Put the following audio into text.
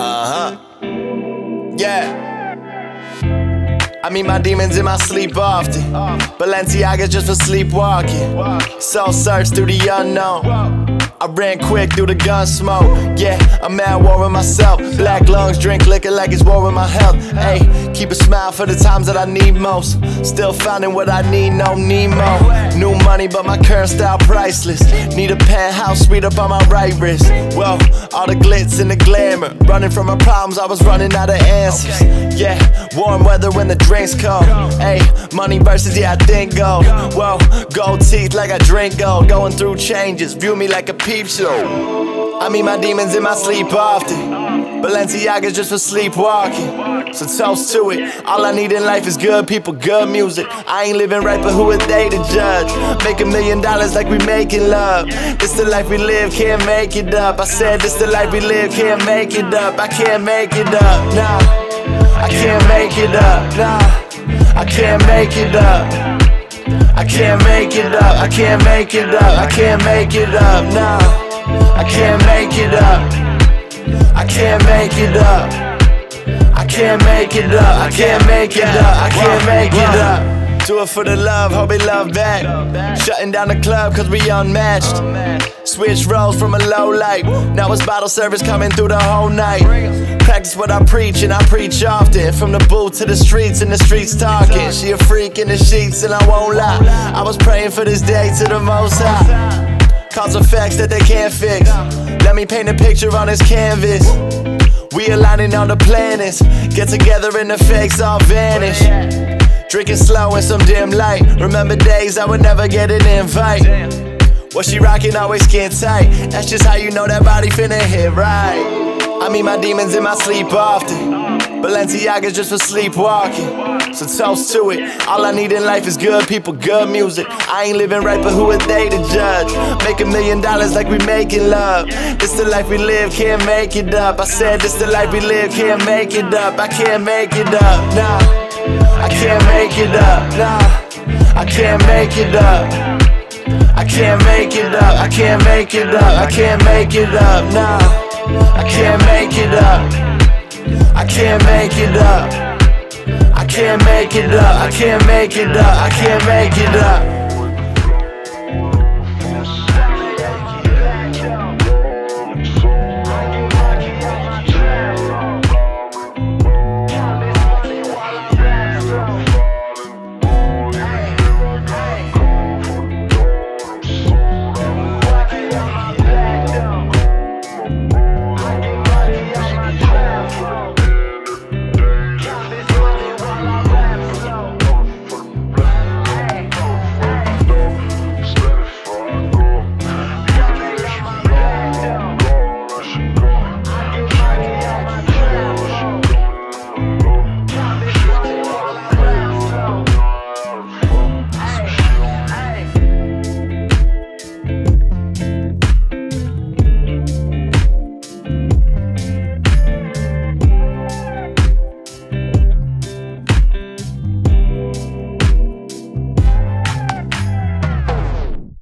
Uh huh. Yeah. I meet my demons in my sleep often. Balenciaga just for sleepwalking. Soul search through the unknown. I ran quick through the gun smoke. Yeah, I'm at war with myself. Black lungs, drink liquor like it's war with my health. Hey, keep a smile for the times that I need most. Still finding what I need, no Nemo. New money, but my current style priceless. Need a penthouse suite up on my right wrist. Well, all the glitz and the glamour. Running from my problems, I was running out of answers. Yeah, warm weather when the drink's cold. Hey, money versus, yeah, I think gold. Whoa, gold teeth like I drink gold. Going through changes, view me like a peep show. I meet my demons in my sleep often. Balenciaga's just for sleepwalking. So toast to it. All I need in life is good people, good music. I ain't living right, but who are they to judge? Make a million dollars like we making love. This the life we live, can't make it up. I said this the life we live, can't make it up. I can't make it up, nah. I can't make it up, nah. I can't make it up. I can't make it up, I can't make it up, I can't make it up, nah. I can't make it up, I can't make it up. I can't make it up, I can't make it up, I can't make it up. Do it for the love, hope it love back. Shutting down the club cause we unmatched. Switch roles from a low light. Now it's bottle service coming through the whole night. Practice what I preach and I preach often. From the booth to the streets and the streets talking. She a freak in the sheets and I won't lie. I was praying for this day to the most high. Cause effects that they can't fix. Let me paint a picture on this canvas. We aligning on the planets. Get together and the fakes all vanish. Drinking slow in some dim light. Remember days I would never get an invite. What she rockin' always skin tight. That's just how you know that body finna hit right. I meet my demons in my sleep often. Balenciaga's just for sleepwalking. So toast to it. All I need in life is good people, good music. I ain't living right, but who are they to judge? Make a million dollars like we making love. This the life we live, can't make it up. I said this the life we live, can't make it up. I can't make it up, nah. I can't make it up, nah. I can't make it up. I can't make it up, I can't make it up, I can't make it up, nah. I can't make it up. I can't make it up. I can't make it up, I can't make it up, I can't make it up.